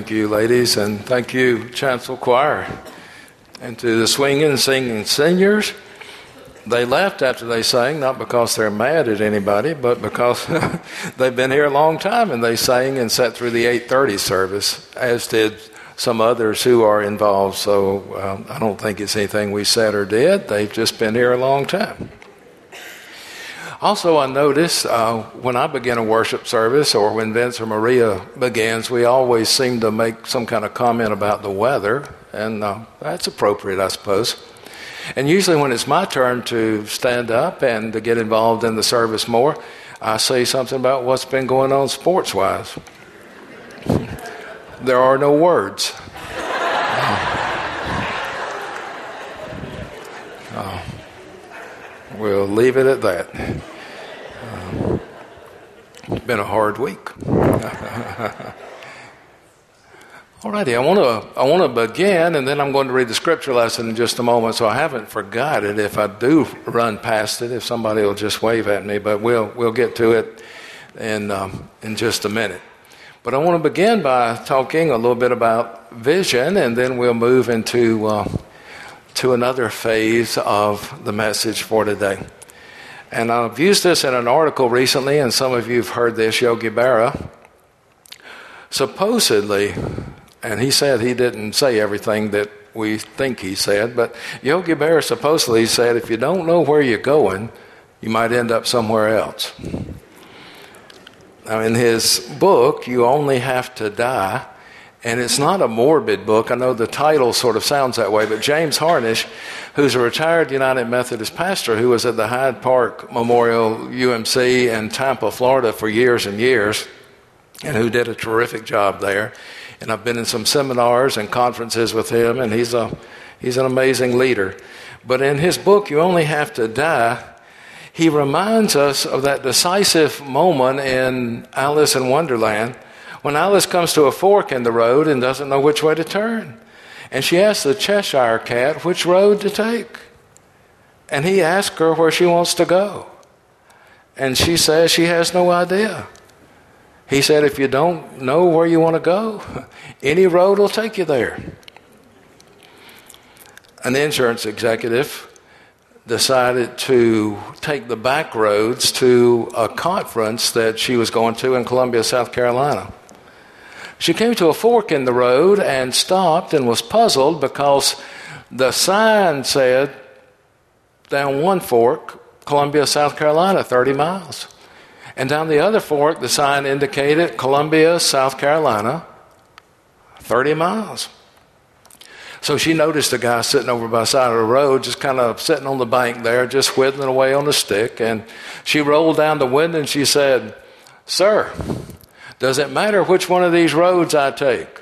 Thank you, ladies, and thank you, Chancel Choir. And to the swinging, singing seniors, they left after they sang, not because they're mad at anybody, but because they've been here a long time and they sang and sat through the 8:30 service, as did some others who are involved. So um, I don't think it's anything we said or did. They've just been here a long time. Also, I notice uh, when I begin a worship service or when Vince or Maria begins, we always seem to make some kind of comment about the weather, and uh, that's appropriate, I suppose. And usually, when it's my turn to stand up and to get involved in the service more, I say something about what's been going on sports wise. there are no words. Oh. We'll leave it at that. It's been a hard week. Alrighty, I want to I want to begin, and then I'm going to read the scripture lesson in just a moment. So I haven't forgot it. If I do run past it, if somebody will just wave at me, but we'll we'll get to it in um, in just a minute. But I want to begin by talking a little bit about vision, and then we'll move into uh, to another phase of the message for today. And I've used this in an article recently, and some of you have heard this. Yogi Berra supposedly and he said he didn't say everything that we think he said, but Yogi Berra supposedly said if you don't know where you're going, you might end up somewhere else. Now, in his book, You Only Have to Die, and it's not a morbid book. I know the title sort of sounds that way, but James Harnish, who's a retired United Methodist pastor who was at the Hyde Park Memorial UMC in Tampa, Florida for years and years, and who did a terrific job there, and I've been in some seminars and conferences with him, and he's, a, he's an amazing leader. But in his book, You Only Have to Die, he reminds us of that decisive moment in Alice in Wonderland when Alice comes to a fork in the road and doesn't know which way to turn. And she asks the Cheshire cat which road to take. And he asks her where she wants to go. And she says she has no idea. He said, if you don't know where you want to go, any road will take you there. An insurance executive decided to take the back roads to a conference that she was going to in Columbia, South Carolina. She came to a fork in the road and stopped and was puzzled because the sign said down one fork, Columbia, South Carolina, 30 miles. And down the other fork, the sign indicated Columbia, South Carolina, 30 miles. So she noticed a guy sitting over by the side of the road, just kind of sitting on the bank there, just whittling away on a stick. And she rolled down the window and she said, Sir, does it matter which one of these roads I take?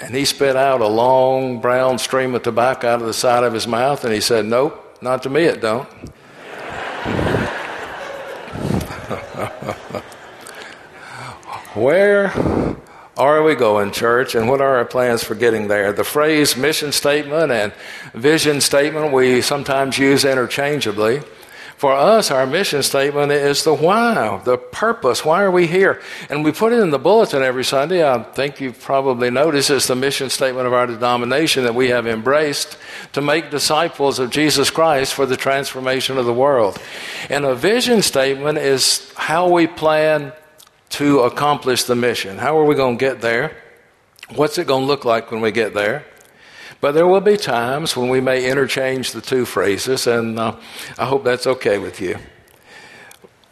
And he spit out a long brown stream of tobacco out of the side of his mouth and he said, Nope, not to me it don't. Where are we going, church, and what are our plans for getting there? The phrase mission statement and vision statement we sometimes use interchangeably. For us, our mission statement is the why, the purpose. Why are we here? And we put it in the bulletin every Sunday. I think you've probably noticed it's the mission statement of our denomination that we have embraced to make disciples of Jesus Christ for the transformation of the world. And a vision statement is how we plan to accomplish the mission. How are we going to get there? What's it going to look like when we get there? But there will be times when we may interchange the two phrases, and uh, I hope that's okay with you.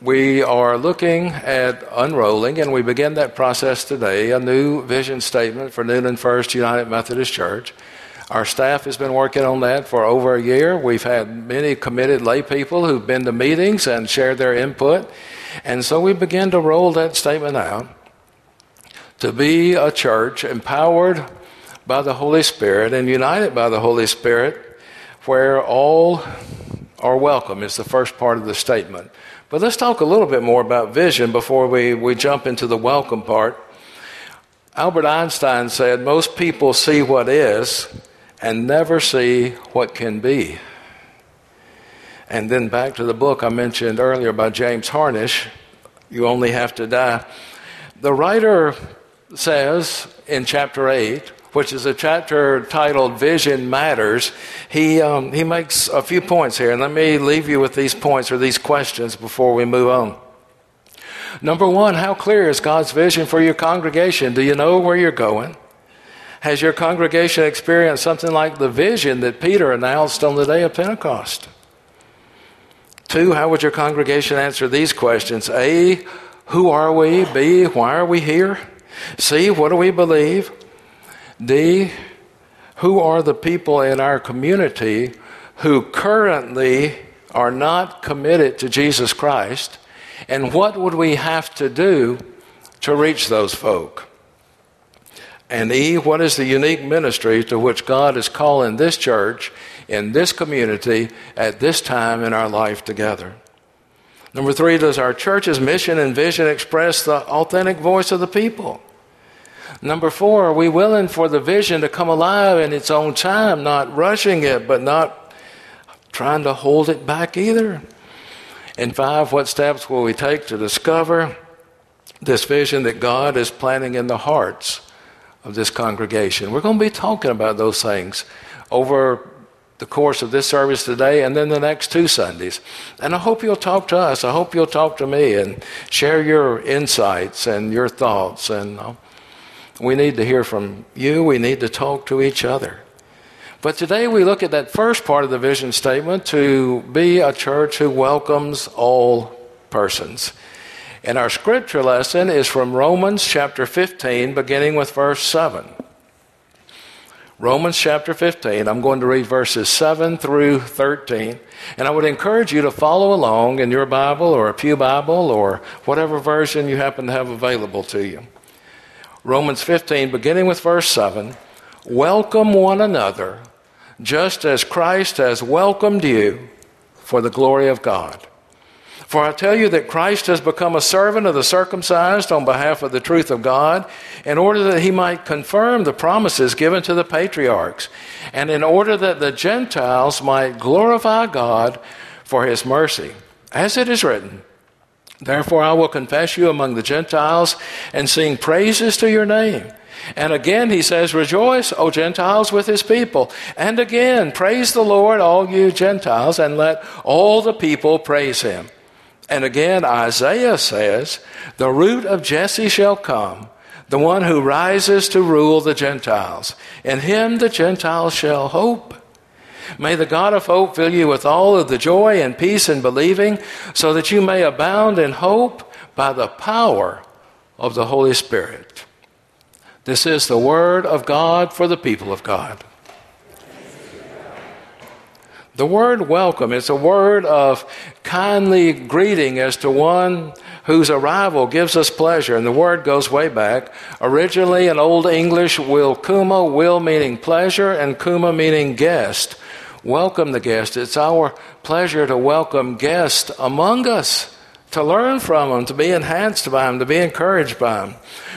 We are looking at unrolling, and we begin that process today a new vision statement for Newnan First United Methodist Church. Our staff has been working on that for over a year. We've had many committed lay people who've been to meetings and shared their input. And so we begin to roll that statement out to be a church empowered by the Holy Spirit and united by the Holy Spirit, where all are welcome, is the first part of the statement. But let's talk a little bit more about vision before we, we jump into the welcome part. Albert Einstein said, Most people see what is and never see what can be. And then back to the book I mentioned earlier by James Harnish, You Only Have to Die. The writer says in chapter 8, which is a chapter titled Vision Matters, he, um, he makes a few points here. And let me leave you with these points or these questions before we move on. Number one, how clear is God's vision for your congregation? Do you know where you're going? Has your congregation experienced something like the vision that Peter announced on the day of Pentecost? Two, how would your congregation answer these questions? A, who are we? B, why are we here? C, what do we believe? D, who are the people in our community who currently are not committed to Jesus Christ? And what would we have to do to reach those folk? And E, what is the unique ministry to which God is calling this church in this community at this time in our life together? Number three, does our church's mission and vision express the authentic voice of the people? Number four, are we willing for the vision to come alive in its own time, not rushing it, but not trying to hold it back either? And five, what steps will we take to discover this vision that God is planting in the hearts of this congregation. We're going to be talking about those things over the course of this service today and then the next two Sundays. And I hope you'll talk to us. I hope you'll talk to me and share your insights and your thoughts. And uh, we need to hear from you. We need to talk to each other. But today we look at that first part of the vision statement to be a church who welcomes all persons. And our scripture lesson is from Romans chapter 15, beginning with verse 7. Romans chapter 15. I'm going to read verses 7 through 13. And I would encourage you to follow along in your Bible or a Pew Bible or whatever version you happen to have available to you. Romans 15, beginning with verse 7. Welcome one another, just as Christ has welcomed you for the glory of God. For I tell you that Christ has become a servant of the circumcised on behalf of the truth of God, in order that he might confirm the promises given to the patriarchs, and in order that the Gentiles might glorify God for his mercy. As it is written, Therefore I will confess you among the Gentiles and sing praises to your name. And again he says, Rejoice, O Gentiles, with his people. And again, praise the Lord, all you Gentiles, and let all the people praise him. And again, Isaiah says, The root of Jesse shall come, the one who rises to rule the Gentiles. In him the Gentiles shall hope. May the God of hope fill you with all of the joy and peace in believing, so that you may abound in hope by the power of the Holy Spirit. This is the word of God for the people of God. The word welcome is a word of kindly greeting as to one whose arrival gives us pleasure. And the word goes way back. Originally in Old English, will kuma, will meaning pleasure, and kuma meaning guest. Welcome the guest. It's our pleasure to welcome guests among us to learn from them, to be enhanced by them, to be encouraged by them.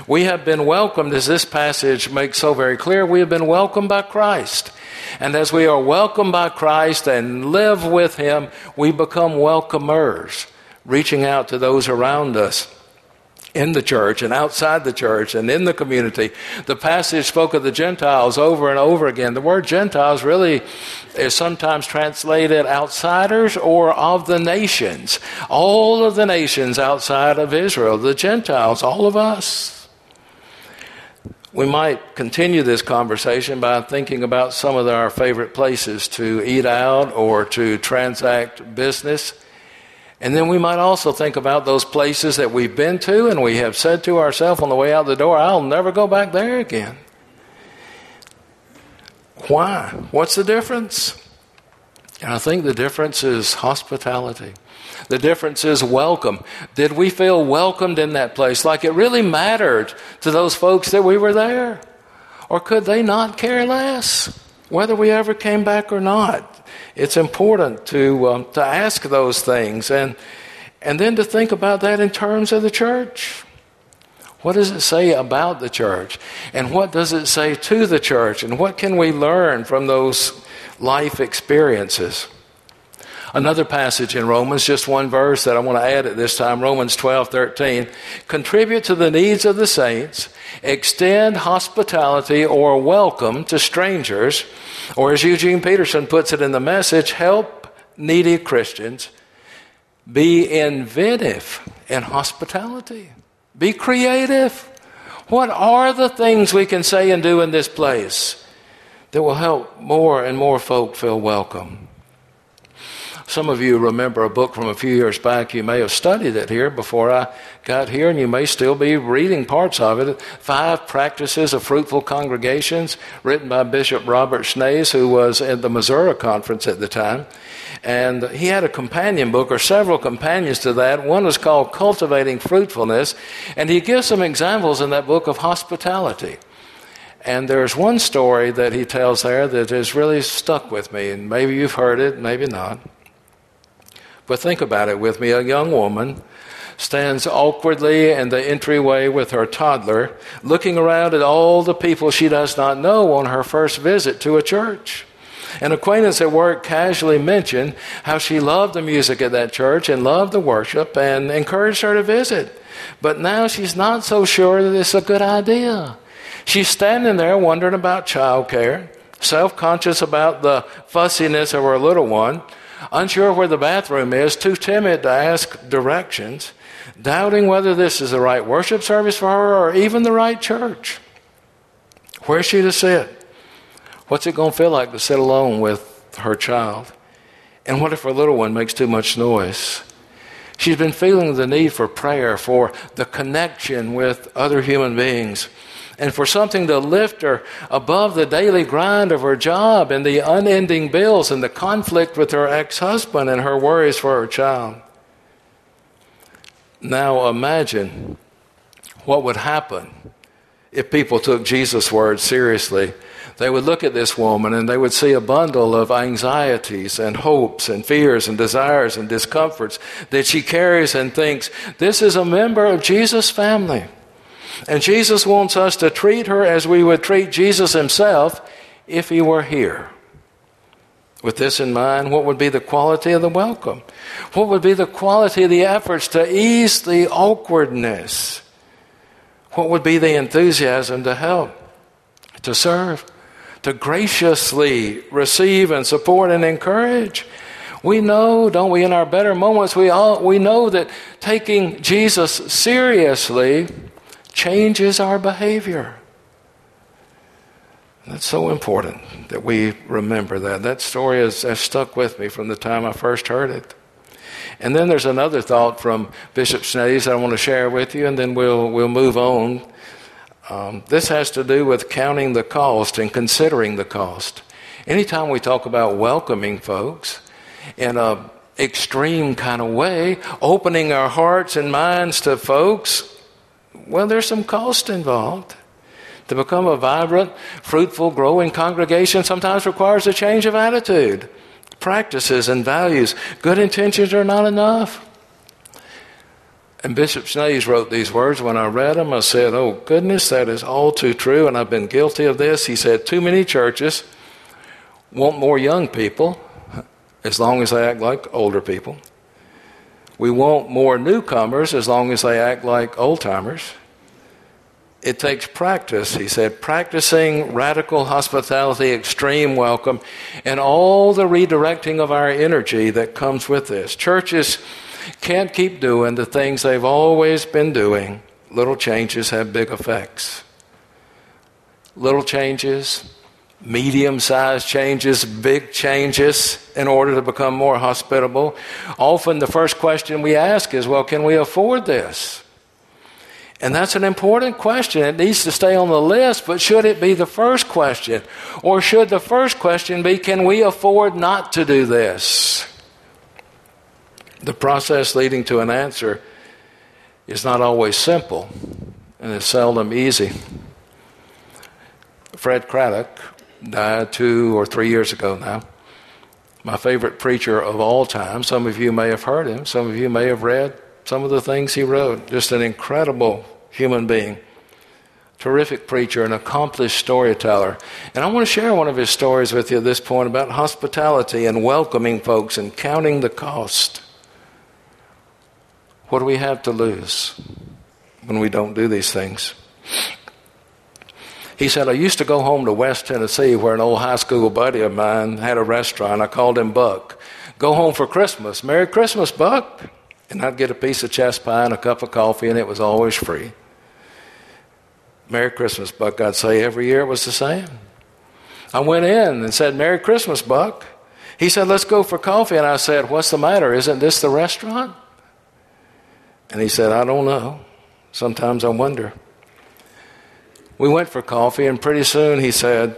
We have been welcomed, as this passage makes so very clear, we have been welcomed by Christ. And as we are welcomed by Christ and live with Him, we become welcomers, reaching out to those around us in the church and outside the church and in the community. The passage spoke of the Gentiles over and over again. The word Gentiles really is sometimes translated outsiders or of the nations. All of the nations outside of Israel, the Gentiles, all of us. We might continue this conversation by thinking about some of our favorite places to eat out or to transact business. And then we might also think about those places that we've been to and we have said to ourselves on the way out the door, I'll never go back there again. Why? What's the difference? And I think the difference is hospitality. The difference is welcome. Did we feel welcomed in that place? Like it really mattered to those folks that we were there? Or could they not care less whether we ever came back or not? It's important to, um, to ask those things and, and then to think about that in terms of the church. What does it say about the church? And what does it say to the church? And what can we learn from those life experiences? Another passage in Romans, just one verse that I want to add at this time, Romans 12, 13. Contribute to the needs of the saints, extend hospitality or welcome to strangers, or as Eugene Peterson puts it in the message, help needy Christians. Be inventive in hospitality. Be creative. What are the things we can say and do in this place that will help more and more folk feel welcome? Some of you remember a book from a few years back. You may have studied it here before I got here, and you may still be reading parts of it. Five Practices of Fruitful Congregations, written by Bishop Robert Schnase, who was at the Missouri conference at the time. And he had a companion book, or several companions to that. One was called Cultivating Fruitfulness, and he gives some examples in that book of hospitality. And there's one story that he tells there that has really stuck with me, and maybe you've heard it, maybe not. But think about it with me. A young woman stands awkwardly in the entryway with her toddler, looking around at all the people she does not know on her first visit to a church. An acquaintance at work casually mentioned how she loved the music at that church and loved the worship and encouraged her to visit. But now she's not so sure that it's a good idea. She's standing there wondering about childcare, self conscious about the fussiness of her little one, unsure where the bathroom is, too timid to ask directions, doubting whether this is the right worship service for her or even the right church. Where's she to sit? What's it going to feel like to sit alone with her child? And what if her little one makes too much noise? She's been feeling the need for prayer, for the connection with other human beings and for something to lift her above the daily grind of her job and the unending bills and the conflict with her ex husband and her worries for her child. Now imagine what would happen if people took Jesus' words seriously. They would look at this woman and they would see a bundle of anxieties and hopes and fears and desires and discomforts that she carries and thinks, this is a member of Jesus' family. And Jesus wants us to treat her as we would treat Jesus himself if he were here. With this in mind, what would be the quality of the welcome? What would be the quality of the efforts to ease the awkwardness? What would be the enthusiasm to help, to serve, to graciously receive and support and encourage? We know, don't we, in our better moments, we, all, we know that taking Jesus seriously changes our behavior. That's so important that we remember that. That story has, has, stuck with me from the time I first heard it. And then there's another thought from Bishop Schnase I want to share with you, and then we'll, we'll move on. Um, this has to do with counting the cost and considering the cost. Anytime we talk about welcoming folks in a extreme kind of way, opening our hearts and minds to folks well, there's some cost involved. To become a vibrant, fruitful, growing congregation sometimes requires a change of attitude, practices, and values. Good intentions are not enough. And Bishop Schnase wrote these words. When I read them, I said, Oh, goodness, that is all too true, and I've been guilty of this. He said, Too many churches want more young people as long as they act like older people. We want more newcomers as long as they act like old timers. It takes practice, he said, practicing radical hospitality, extreme welcome, and all the redirecting of our energy that comes with this. Churches can't keep doing the things they've always been doing. Little changes have big effects. Little changes medium sized changes, big changes in order to become more hospitable. Often the first question we ask is, well, can we afford this? And that's an important question. It needs to stay on the list, but should it be the first question? Or should the first question be, can we afford not to do this? The process leading to an answer is not always simple and it's seldom easy. Fred Craddock died two or three years ago now. My favorite preacher of all time. Some of you may have heard him, some of you may have read some of the things he wrote. Just an incredible human being. terrific preacher, an accomplished storyteller. And I want to share one of his stories with you at this point about hospitality and welcoming folks and counting the cost. What do we have to lose when we don't do these things? He said, I used to go home to West Tennessee where an old high school buddy of mine had a restaurant. I called him Buck. Go home for Christmas. Merry Christmas, Buck. And I'd get a piece of chess pie and a cup of coffee, and it was always free. Merry Christmas, Buck. I'd say every year it was the same. I went in and said, Merry Christmas, Buck. He said, Let's go for coffee. And I said, What's the matter? Isn't this the restaurant? And he said, I don't know. Sometimes I wonder. We went for coffee, and pretty soon he said,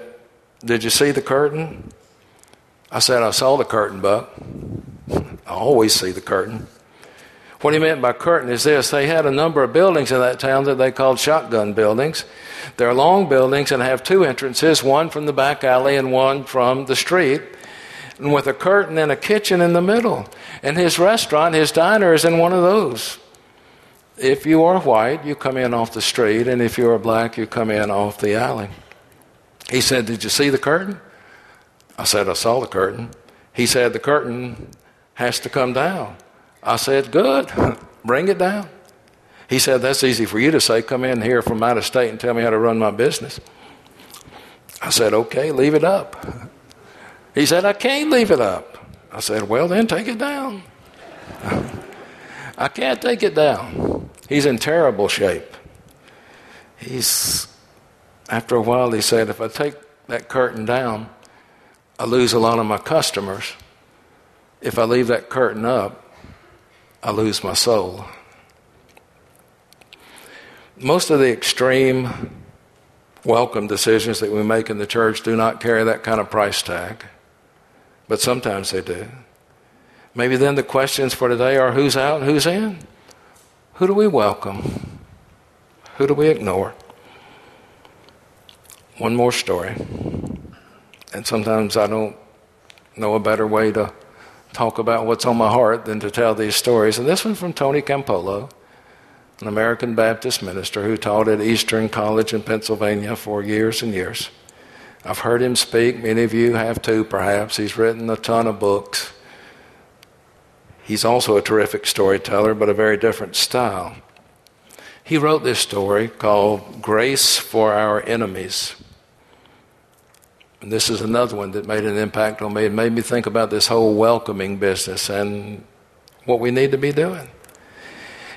Did you see the curtain? I said, I saw the curtain, Buck. I always see the curtain. What he meant by curtain is this they had a number of buildings in that town that they called shotgun buildings. They're long buildings and have two entrances, one from the back alley and one from the street, and with a curtain and a kitchen in the middle. And his restaurant, his diner, is in one of those. If you are white, you come in off the street, and if you are black, you come in off the alley. He said, Did you see the curtain? I said, I saw the curtain. He said, The curtain has to come down. I said, Good, bring it down. He said, That's easy for you to say. Come in here from out of state and tell me how to run my business. I said, Okay, leave it up. He said, I can't leave it up. I said, Well, then take it down. I can't take it down. He's in terrible shape. He's, after a while, he said, If I take that curtain down, I lose a lot of my customers. If I leave that curtain up, I lose my soul. Most of the extreme welcome decisions that we make in the church do not carry that kind of price tag, but sometimes they do. Maybe then the questions for today are who's out and who's in? Who do we welcome? Who do we ignore? One more story. And sometimes I don't know a better way to talk about what's on my heart than to tell these stories. And this one's from Tony Campolo, an American Baptist minister who taught at Eastern College in Pennsylvania for years and years. I've heard him speak. Many of you have too, perhaps. He's written a ton of books. He's also a terrific storyteller, but a very different style. He wrote this story called Grace for Our Enemies. And this is another one that made an impact on me. It made me think about this whole welcoming business and what we need to be doing.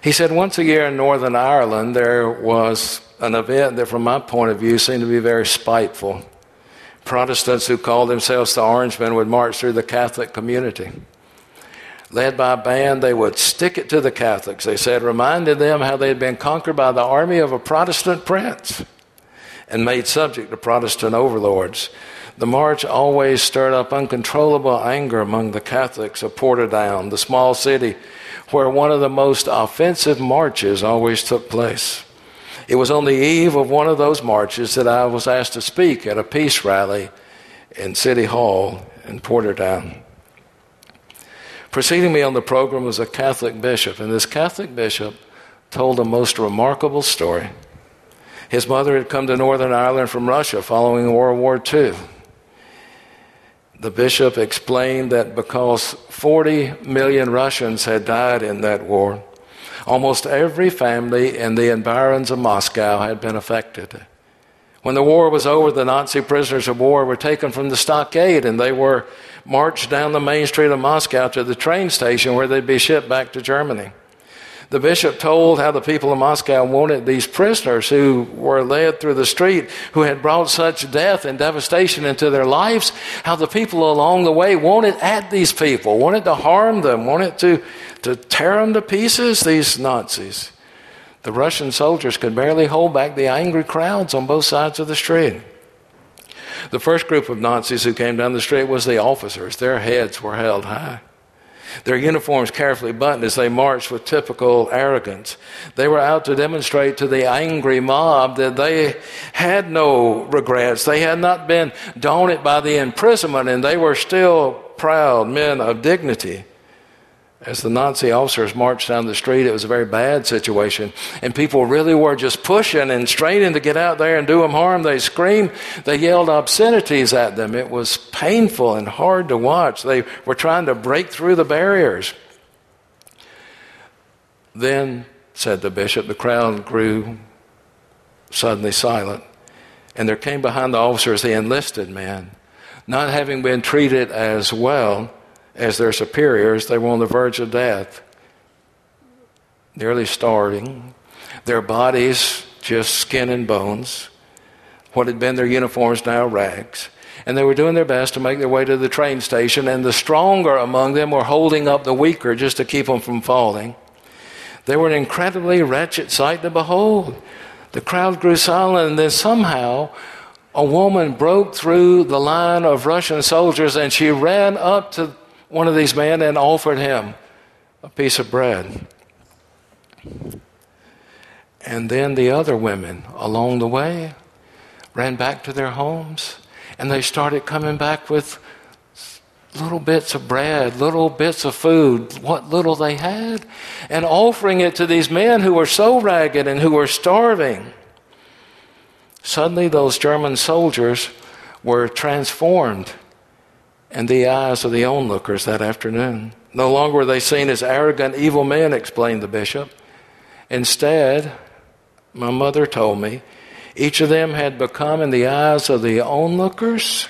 He said once a year in Northern Ireland, there was an event that, from my point of view, seemed to be very spiteful. Protestants who called themselves the Orangemen would march through the Catholic community. Led by a band, they would stick it to the Catholics, they said, reminding them how they had been conquered by the army of a Protestant prince and made subject to Protestant overlords. The march always stirred up uncontrollable anger among the Catholics of Portadown, the small city where one of the most offensive marches always took place. It was on the eve of one of those marches that I was asked to speak at a peace rally in City Hall in Portadown. Preceding me on the program was a Catholic bishop, and this Catholic bishop told a most remarkable story. His mother had come to Northern Ireland from Russia following World War II the bishop explained that because 40 million Russians had died in that war, almost every family in the environs of Moscow had been affected. When the war was over, the Nazi prisoners of war were taken from the stockade and they were marched down the main street of Moscow to the train station where they'd be shipped back to Germany. The bishop told how the people of Moscow wanted these prisoners who were led through the street, who had brought such death and devastation into their lives, how the people along the way wanted at these people, wanted to harm them, wanted to, to tear them to pieces, these Nazis. The Russian soldiers could barely hold back the angry crowds on both sides of the street. The first group of Nazis who came down the street was the officers. Their heads were held high their uniforms carefully buttoned as they marched with typical arrogance. They were out to demonstrate to the angry mob that they had no regrets. They had not been daunted by the imprisonment, and they were still proud men of dignity As the Nazi officers marched down the street, it was a very bad situation. And people really were just pushing and straining to get out there and do them harm. They screamed, they yelled obscenities at them. It was painful and hard to watch. They were trying to break through the barriers. Then, said the bishop, the crowd grew suddenly silent. And there came behind the officers the enlisted men, not having been treated as well as their superiors, they were on the verge of death, nearly starving, their bodies just skin and bones. What had been their uniforms now rags. And they were doing their best to make their way to the train station, and the stronger among them were holding up the weaker just to keep them from falling. They were an incredibly wretched sight to behold. The crowd grew silent, and then somehow a woman broke through the line of Russian soldiers and she ran up to one of these men and offered him a piece of bread. And then the other women along the way ran back to their homes and they started coming back with little bits of bread, little bits of food, what little they had, and offering it to these men who were so ragged and who were starving. Suddenly, those German soldiers were transformed in the eyes of the onlookers that afternoon. No longer were they seen as arrogant, evil men, explained the bishop. Instead, my mother told me, each of them had become, in the eyes of the onlookers,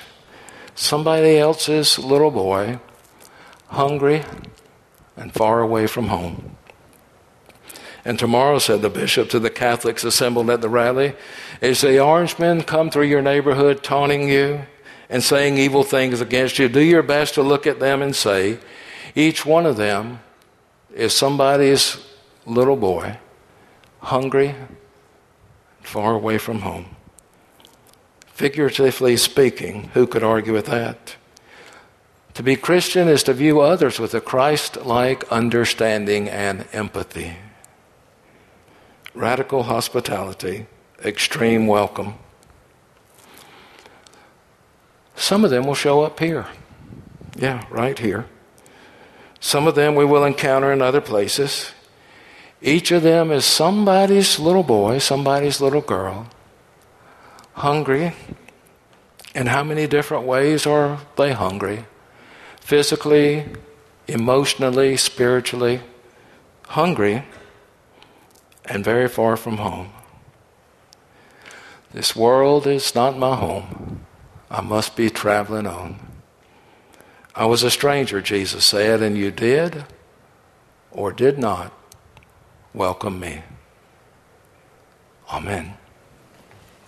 somebody else's little boy, hungry and far away from home. And tomorrow, said the bishop to the Catholics assembled at the rally, as the Orangemen come through your neighborhood taunting you, and saying evil things against you, do your best to look at them and say, each one of them is somebody's little boy, hungry, far away from home. Figuratively speaking, who could argue with that? To be Christian is to view others with a Christ like understanding and empathy. Radical hospitality, extreme welcome some of them will show up here. Yeah, right here. Some of them we will encounter in other places. Each of them is somebody's little boy, somebody's little girl, hungry. In how many different ways are they hungry? Physically, emotionally, spiritually, hungry, and very far from home. This world is not my home. I must be traveling on. I was a stranger, Jesus said, and you did or did not welcome me. Amen.